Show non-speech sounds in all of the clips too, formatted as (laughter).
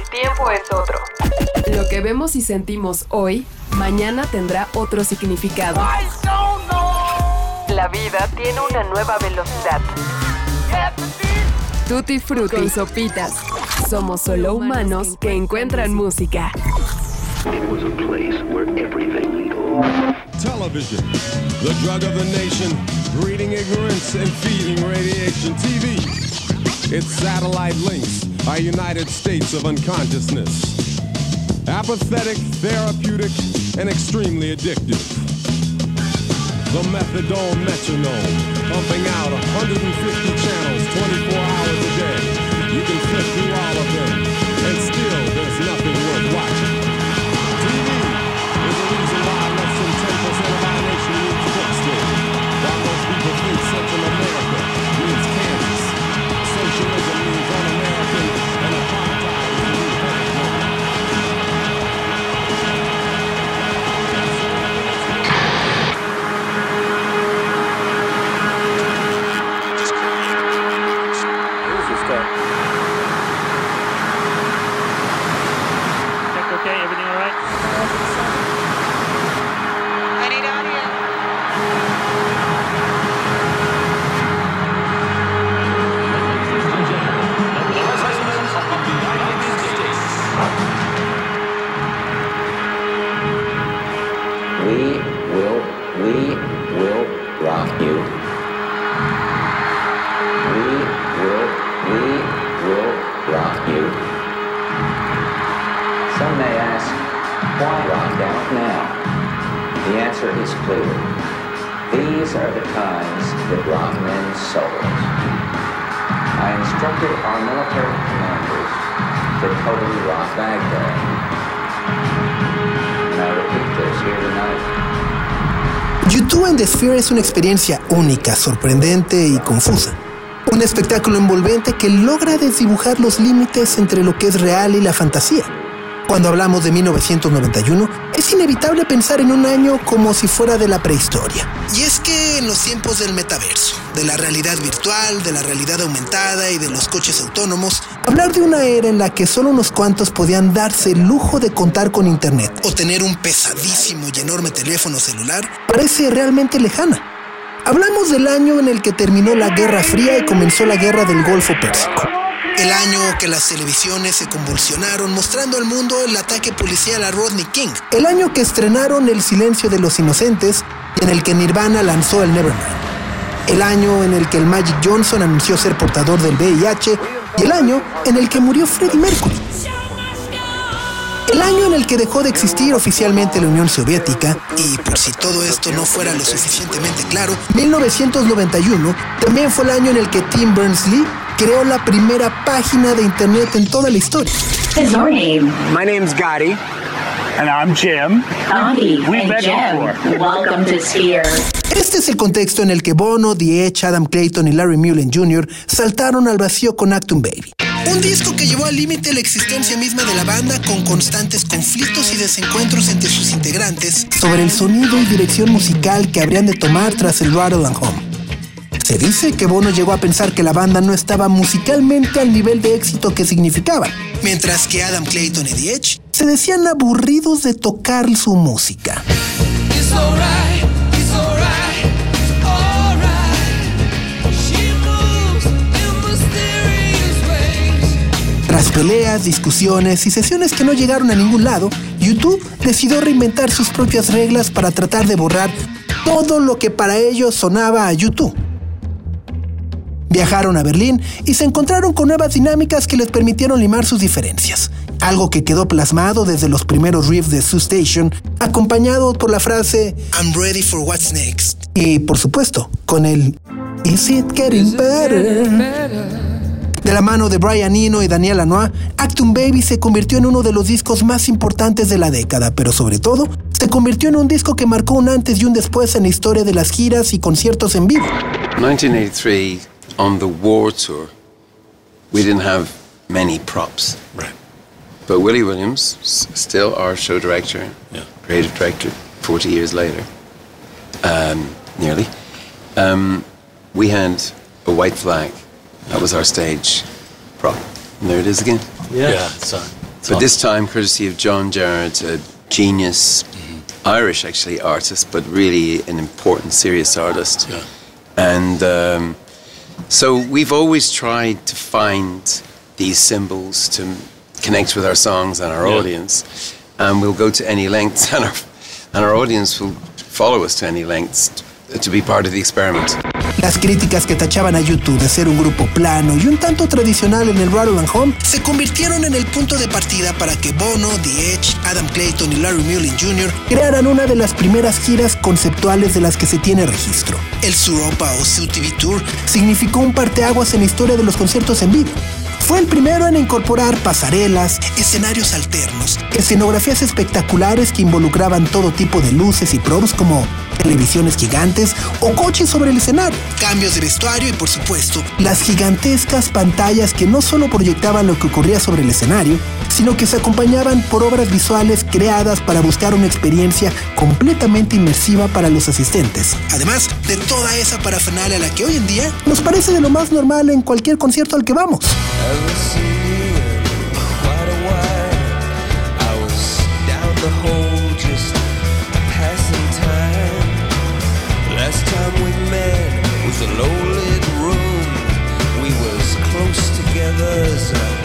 El tiempo es otro. Lo que vemos y sentimos hoy, mañana tendrá otro significado. La vida tiene una nueva velocidad. Tutti frutti y sopitas. Somos solo humanos que encuentran música. It was a place where everything legal. Television, the drug of the nation, breeding ignorance and feeding radiation. TV, its satellite links, our United States of unconsciousness. Apathetic, therapeutic, and extremely addictive. The methadone metronome, pumping out 150 channels 24 hours a day. You can flip through all of them, and still there's nothing worth watching. 对 now? The answer is clear. These are the times that rock men's souls. I instructed our military commanders to totally rock Baghdad. And I repeat this here tonight. YouTube en The Sphere es una experiencia única, sorprendente y confusa. Un espectáculo envolvente que logra desdibujar los límites entre lo que es real y la fantasía. Cuando hablamos de 1991, es inevitable pensar en un año como si fuera de la prehistoria. Y es que en los tiempos del metaverso, de la realidad virtual, de la realidad aumentada y de los coches autónomos, hablar de una era en la que solo unos cuantos podían darse el lujo de contar con internet o tener un pesadísimo y enorme teléfono celular parece realmente lejana. Hablamos del año en el que terminó la Guerra Fría y comenzó la Guerra del Golfo Pérsico. El año que las televisiones se convulsionaron mostrando al mundo el ataque policial a Rodney King. El año que estrenaron El silencio de los inocentes y en el que Nirvana lanzó el Nevermind. El año en el que el Magic Johnson anunció ser portador del VIH y el año en el que murió Freddie Mercury. El año en el que dejó de existir oficialmente la Unión Soviética, y por si todo esto no fuera lo suficientemente claro, 1991 también fue el año en el que Tim Berners-Lee creó la primera página de internet en toda la historia. My name's Gotti. And I'm Jim. We've and met Jim. Welcome to Sphere. Este es el contexto en el que Bono, The Edge, Adam Clayton y Larry Mullen Jr. saltaron al vacío con Actum Baby. Un disco que llevó al límite la existencia misma de la banda con constantes conflictos y desencuentros entre sus integrantes sobre el sonido y dirección musical que habrían de tomar tras el Rattle and Home. Se dice que Bono llegó a pensar que la banda no estaba musicalmente al nivel de éxito que significaba, mientras que Adam Clayton y The Edge se decían aburridos de tocar su música. Tras peleas, discusiones y sesiones que no llegaron a ningún lado, YouTube decidió reinventar sus propias reglas para tratar de borrar todo lo que para ellos sonaba a YouTube. Viajaron a Berlín y se encontraron con nuevas dinámicas que les permitieron limar sus diferencias, algo que quedó plasmado desde los primeros riffs de Sue Station, acompañado por la frase I'm ready for what's next. Y por supuesto, con el Is it getting better? De la mano de Brian Eno y Daniel Lanois, Actum Baby se convirtió en uno de los discos más importantes de la década, pero sobre todo, se convirtió en un disco que marcó un antes y un después en la historia de las giras y conciertos en vivo. 1983, on the war tour, we didn't have many props. Right. But Willie Williams, still our show director, Yeah. creative director, 40 years later, um, nearly, um, we had a white flag. That was our stage prop. And there it is again. Yeah. it's, uh, But this time, courtesy of John Jarrett, a genius, Irish actually artist, but really an important, serious artist. Yeah. And um, so we've always tried to find these symbols to connect with our songs and our Yeah. audience. And we'll go to any lengths, (laughs) and our, and our audience will follow us to any lengths to, to be part of the experiment. Las críticas que tachaban a YouTube de ser un grupo plano y un tanto tradicional en el Rattle and Home se convirtieron en el punto de partida para que Bono, The Edge, Adam Clayton y Larry Mullen Jr. crearan una de las primeras giras conceptuales de las que se tiene registro. El Suropa o SUTV Tour significó un parteaguas en la historia de los conciertos en vivo. Fue el primero en incorporar pasarelas, escenarios alternos, escenografías espectaculares que involucraban todo tipo de luces y props como televisiones gigantes o coches sobre el escenario, cambios de vestuario y por supuesto las gigantescas pantallas que no solo proyectaban lo que ocurría sobre el escenario, sino que se acompañaban por obras visuales creadas para buscar una experiencia completamente inmersiva para los asistentes. Además de toda esa parafernalia a la que hoy en día nos parece de lo más normal en cualquier concierto al que vamos. coisa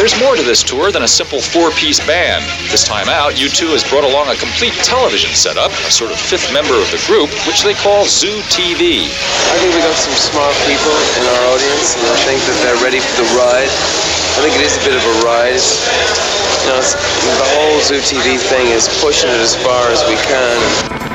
There's more to this tour than a simple four-piece band. This time out, U2 has brought along a complete television setup, a sort of fifth member of the group, which they call Zoo TV. I think we got some smart people in our audience, and I think that they're ready for the ride. I think it is a bit of a ride. You know, the whole Zoo TV thing is pushing it as far as we can.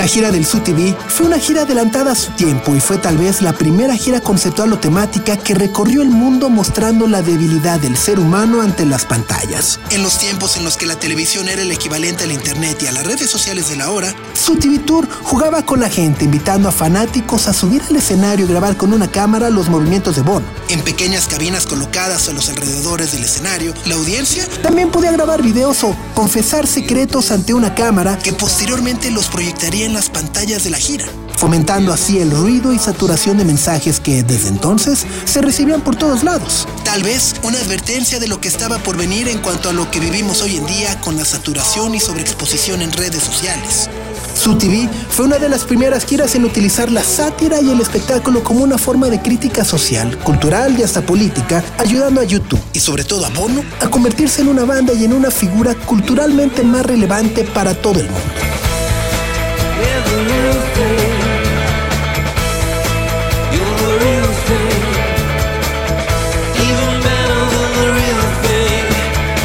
La gira del SUTV fue una gira adelantada a su tiempo y fue tal vez la primera gira conceptual o temática que recorrió el mundo mostrando la debilidad del ser humano ante las pantallas. En los tiempos en los que la televisión era el equivalente al internet y a las redes sociales de la hora, SUTV Tour jugaba con la gente invitando a fanáticos a subir al escenario y grabar con una cámara los movimientos de Bono. En pequeñas cabinas colocadas a los alrededores del escenario, la audiencia también podía grabar videos o confesar secretos ante una cámara que posteriormente los proyectaría las pantallas de la gira, fomentando así el ruido y saturación de mensajes que desde entonces se recibían por todos lados. Tal vez una advertencia de lo que estaba por venir en cuanto a lo que vivimos hoy en día con la saturación y sobreexposición en redes sociales. Su TV fue una de las primeras giras en utilizar la sátira y el espectáculo como una forma de crítica social, cultural y hasta política, ayudando a YouTube y sobre todo a Bono a convertirse en una banda y en una figura culturalmente más relevante para todo el mundo.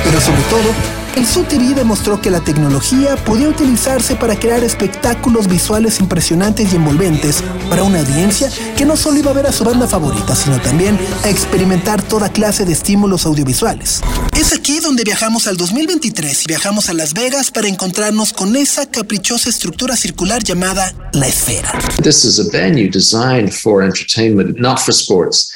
Pero sobre todo, el SUTV demostró que la tecnología podía utilizarse para crear espectáculos visuales impresionantes y envolventes para una audiencia que no solo iba a ver a su banda favorita, sino también a experimentar toda clase de estímulos audiovisuales. Es aquí donde viajamos al 2023 y viajamos a Las Vegas para encontrarnos con esa caprichosa estructura circular llamada la esfera. This is a venue designed for entertainment, not for sports.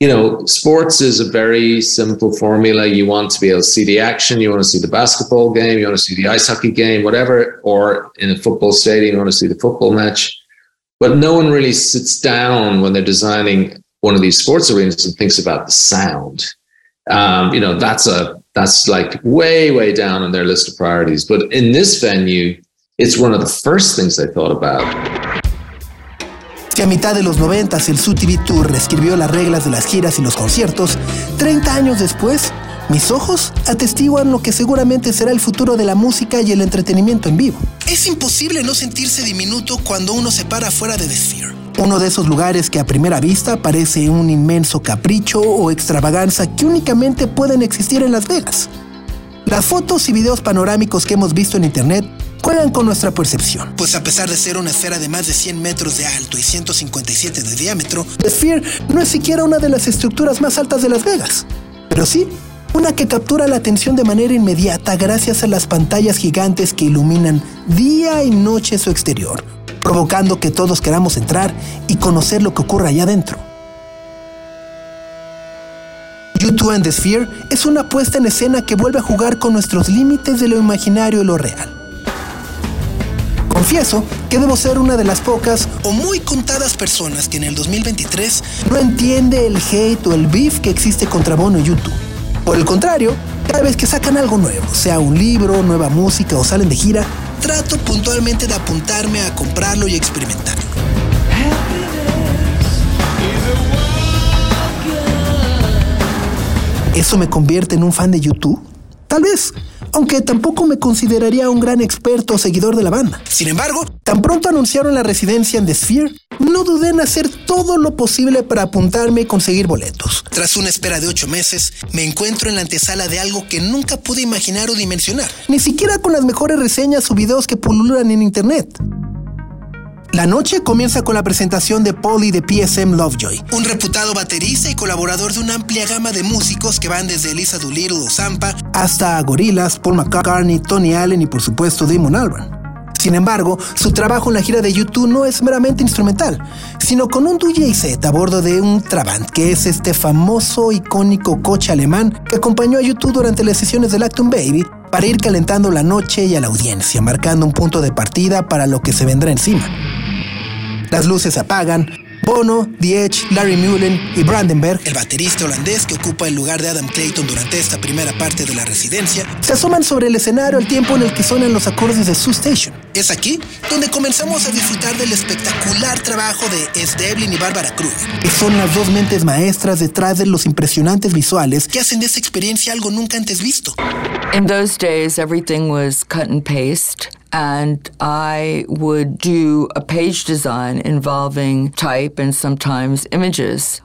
You know, sports is a very simple formula. You want to be able to see the action, you want to see the basketball game, you want to see the ice hockey game, whatever, or in a football stadium, you want to see the football match. But no one really sits down when they're designing one of these sports arenas and thinks about the sound. Um, you know, that's a that's like way, way down on their list of priorities. But in this venue, it's one of the first things they thought about. Si a mitad de los 90 el SUTV Tour reescribió las reglas de las giras y los conciertos, 30 años después, mis ojos atestiguan lo que seguramente será el futuro de la música y el entretenimiento en vivo. Es imposible no sentirse diminuto cuando uno se para fuera de The Sphere. Uno de esos lugares que a primera vista parece un inmenso capricho o extravaganza que únicamente pueden existir en Las Vegas. Las fotos y videos panorámicos que hemos visto en internet juegan con nuestra percepción. Pues a pesar de ser una esfera de más de 100 metros de alto y 157 de diámetro, The Sphere no es siquiera una de las estructuras más altas de Las Vegas, pero sí una que captura la atención de manera inmediata gracias a las pantallas gigantes que iluminan día y noche su exterior, provocando que todos queramos entrar y conocer lo que ocurre allá adentro. YouTube and the Sphere es una puesta en escena que vuelve a jugar con nuestros límites de lo imaginario y lo real. Confieso que debo ser una de las pocas o muy contadas personas que en el 2023 no entiende el hate o el beef que existe contra Bono y YouTube. Por el contrario, cada vez que sacan algo nuevo, sea un libro, nueva música o salen de gira, trato puntualmente de apuntarme a comprarlo y experimentarlo. ¿Eso me convierte en un fan de YouTube? Tal vez, aunque tampoco me consideraría un gran experto o seguidor de la banda. Sin embargo, tan pronto anunciaron la residencia en The Sphere, no dudé en hacer todo lo posible para apuntarme y conseguir boletos. Tras una espera de ocho meses, me encuentro en la antesala de algo que nunca pude imaginar o dimensionar, ni siquiera con las mejores reseñas o videos que pululan en internet. La noche comienza con la presentación de Polly de PSM Lovejoy, un reputado baterista y colaborador de una amplia gama de músicos que van desde Elisa Doolittle o Zampa hasta Gorillaz, Paul McCartney, Tony Allen y por supuesto Damon Albarn. Sin embargo, su trabajo en la gira de YouTube no es meramente instrumental, sino con un DJ set a bordo de un Trabant, que es este famoso icónico coche alemán que acompañó a YouTube durante las sesiones del Acton Baby para ir calentando la noche y a la audiencia, marcando un punto de partida para lo que se vendrá encima. Las luces apagan. Bono, The Larry Mullen y Brandenberg, el baterista holandés que ocupa el lugar de Adam Clayton durante esta primera parte de la residencia, se asoman sobre el escenario al tiempo en el que suenan los acordes de Sue Station. Es aquí donde comenzamos a disfrutar del espectacular trabajo de S. Devlin y Barbara Kruger, que son las dos mentes maestras detrás de los impresionantes visuales que hacen de esta experiencia algo nunca antes visto. In those days, everything was cut and paste. And I would do a page design involving type and sometimes images.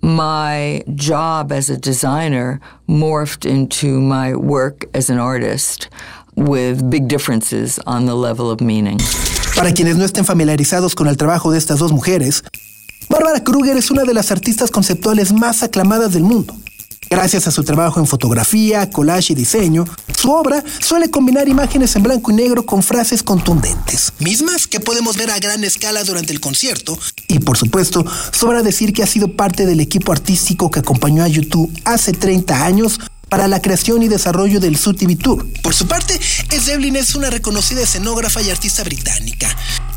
My job as a designer morphed into my work as an artist with big differences on the level of meaning. Para quienes no estén familiarizados con el trabajo de estas dos mujeres, Barbara Kruger es una de las artistas conceptuales más aclamadas del mundo. Gracias a su trabajo en fotografía, collage y diseño, su obra suele combinar imágenes en blanco y negro con frases contundentes, mismas que podemos ver a gran escala durante el concierto. Y por supuesto, sobra decir que ha sido parte del equipo artístico que acompañó a YouTube hace 30 años para la creación y desarrollo del Su TV Tour. Por su parte, Devlin es una reconocida escenógrafa y artista británica,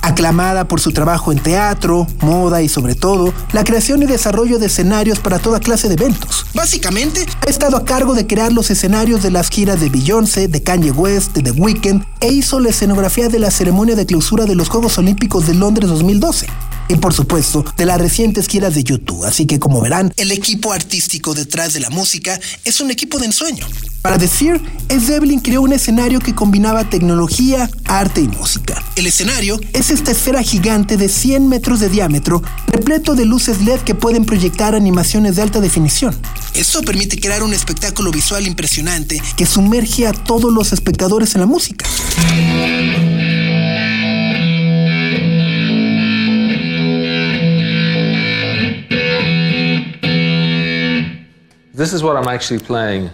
aclamada por su trabajo en teatro, moda y sobre todo la creación y desarrollo de escenarios para toda clase de eventos. Básicamente, ha estado a cargo de crear los escenarios de las giras de Beyoncé, de Kanye West, de The Weeknd e hizo la escenografía de la ceremonia de clausura de los Juegos Olímpicos de Londres 2012 y por supuesto de las recientes giras de YouTube. Así que como verán, el equipo artístico detrás de la música es un equipo de ensueño. Para decir, es Devlin creó un escenario que combinaba tecnología, arte y música. El escenario es esta esfera gigante de 100 metros de diámetro, repleto de luces LED que pueden proyectar animaciones de alta definición. Esto permite crear un espectáculo visual impresionante que sumerge a todos los espectadores en la música. This is what I'm actually playing.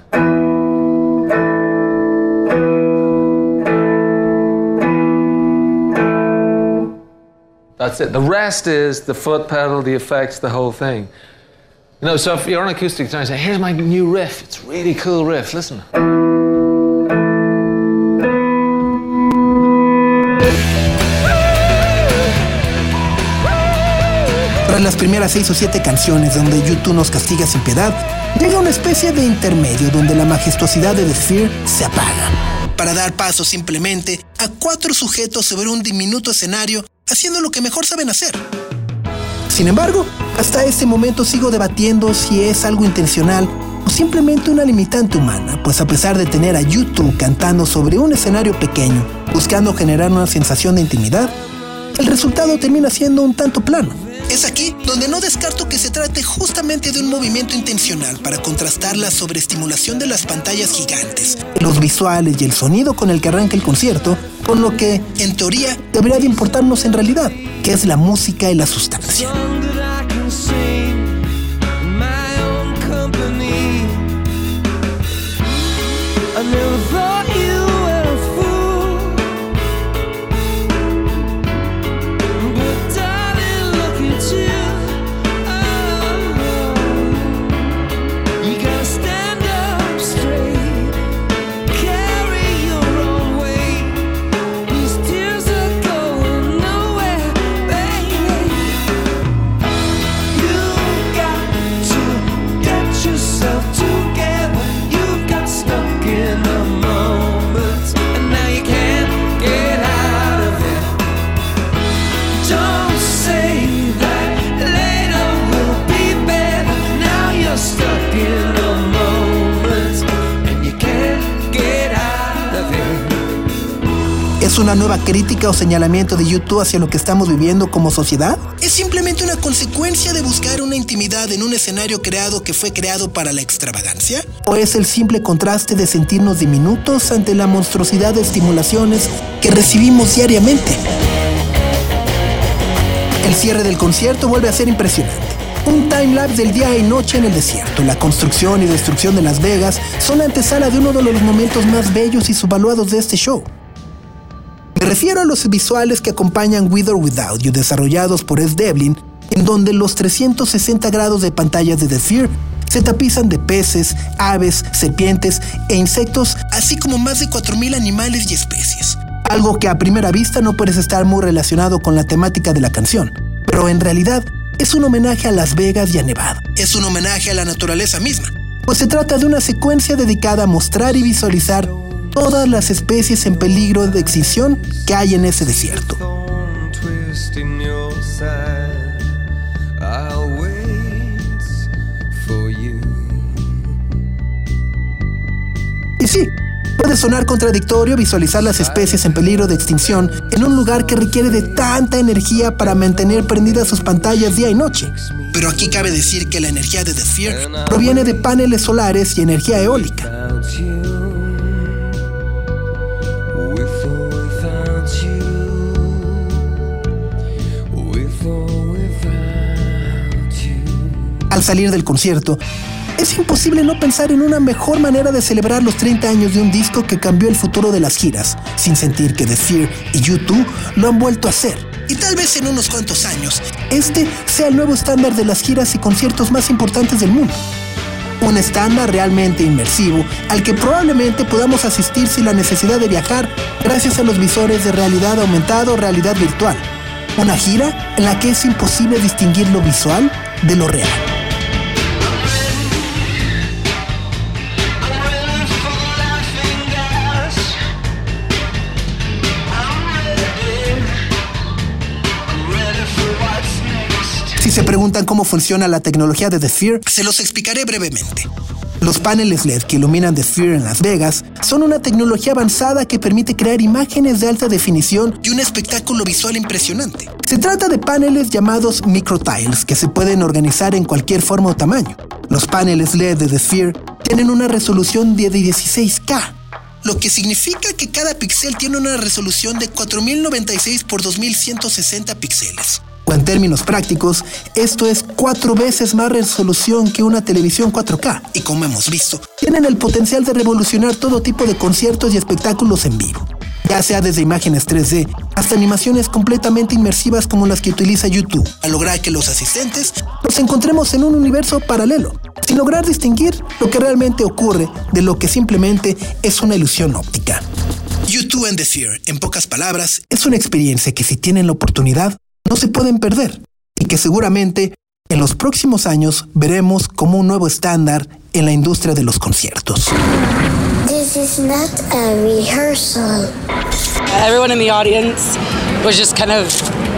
That's it. The rest is the foot pedal, the effects, the whole thing. You know, so if you're on acoustic guitar and say, here's my new riff, it's really cool riff, listen. Tras las primeras seis o siete canciones donde YouTube nos castiga sin piedad, llega una especie de intermedio donde la majestuosidad de The Sphere se apaga, para dar paso simplemente a cuatro sujetos sobre un diminuto escenario haciendo lo que mejor saben hacer. Sin embargo, hasta este momento sigo debatiendo si es algo intencional o simplemente una limitante humana, pues a pesar de tener a YouTube cantando sobre un escenario pequeño, buscando generar una sensación de intimidad, el resultado termina siendo un tanto plano. Es aquí donde no descarto que se trate justamente de un movimiento intencional para contrastar la sobreestimulación de las pantallas gigantes, los visuales y el sonido con el que arranca el concierto, con lo que, en teoría, debería de importarnos en realidad, que es la música y la sustancia. ¿Es una nueva crítica o señalamiento de YouTube hacia lo que estamos viviendo como sociedad? ¿Es simplemente una consecuencia de buscar una intimidad en un escenario creado que fue creado para la extravagancia? ¿O es el simple contraste de sentirnos diminutos ante la monstruosidad de estimulaciones que recibimos diariamente? El cierre del concierto vuelve a ser impresionante. Un timelapse del día y noche en el desierto. La construcción y destrucción de Las Vegas son la antesala de uno de los momentos más bellos y subvaluados de este show. Me refiero a los visuales que acompañan With or Without You, desarrollados por S. Devlin, en donde los 360 grados de pantallas de The Fear se tapizan de peces, aves, serpientes e insectos, así como más de 4.000 animales y especies. Algo que a primera vista no puedes estar muy relacionado con la temática de la canción, pero en realidad es un homenaje a Las Vegas y a Nevada. Es un homenaje a la naturaleza misma, pues se trata de una secuencia dedicada a mostrar y visualizar todas las especies en peligro de extinción que hay en ese desierto. Y sí, puede sonar contradictorio visualizar las especies en peligro de extinción en un lugar que requiere de tanta energía para mantener prendidas sus pantallas día y noche. Pero aquí cabe decir que la energía de The Fear proviene de paneles solares y energía eólica. Al salir del concierto, es imposible no pensar en una mejor manera de celebrar los 30 años de un disco que cambió el futuro de las giras, sin sentir que The Fear y YouTube lo han vuelto a hacer. Y tal vez en unos cuantos años, este sea el nuevo estándar de las giras y conciertos más importantes del mundo. Un estándar realmente inmersivo al que probablemente podamos asistir sin la necesidad de viajar gracias a los visores de realidad aumentada o realidad virtual. Una gira en la que es imposible distinguir lo visual de lo real. Preguntan cómo funciona la tecnología de The Fear, se los explicaré brevemente. Los paneles LED que iluminan The Fear en Las Vegas son una tecnología avanzada que permite crear imágenes de alta definición y un espectáculo visual impresionante. Se trata de paneles llamados microtiles que se pueden organizar en cualquier forma o tamaño. Los paneles LED de The Fear tienen una resolución de 16K, lo que significa que cada píxel tiene una resolución de 4096 por 2160 píxeles. O en términos prácticos, esto es cuatro veces más resolución que una televisión 4K. Y como hemos visto, tienen el potencial de revolucionar todo tipo de conciertos y espectáculos en vivo. Ya sea desde imágenes 3D hasta animaciones completamente inmersivas como las que utiliza YouTube, a lograr que los asistentes nos encontremos en un universo paralelo, sin lograr distinguir lo que realmente ocurre de lo que simplemente es una ilusión óptica. YouTube and the Fear, en pocas palabras, es una experiencia que si tienen la oportunidad, no se pueden perder y que seguramente en los próximos años veremos como un nuevo estándar en la industria de los conciertos. This is not a rehearsal. Everyone in the audience was just kind of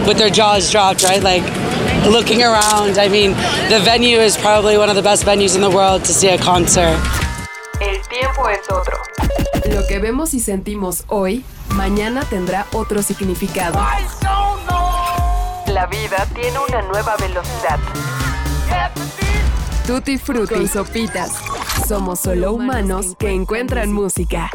with their jaws dropped, right? Like looking around. I mean, the venue is probably one of the best venues in the world to see a concert. El tiempo es otro. Lo que vemos y sentimos hoy, mañana tendrá otro significado. La vida tiene una nueva velocidad. Tutti Frutti y Sopitas. Somos solo humanos que encuentran música.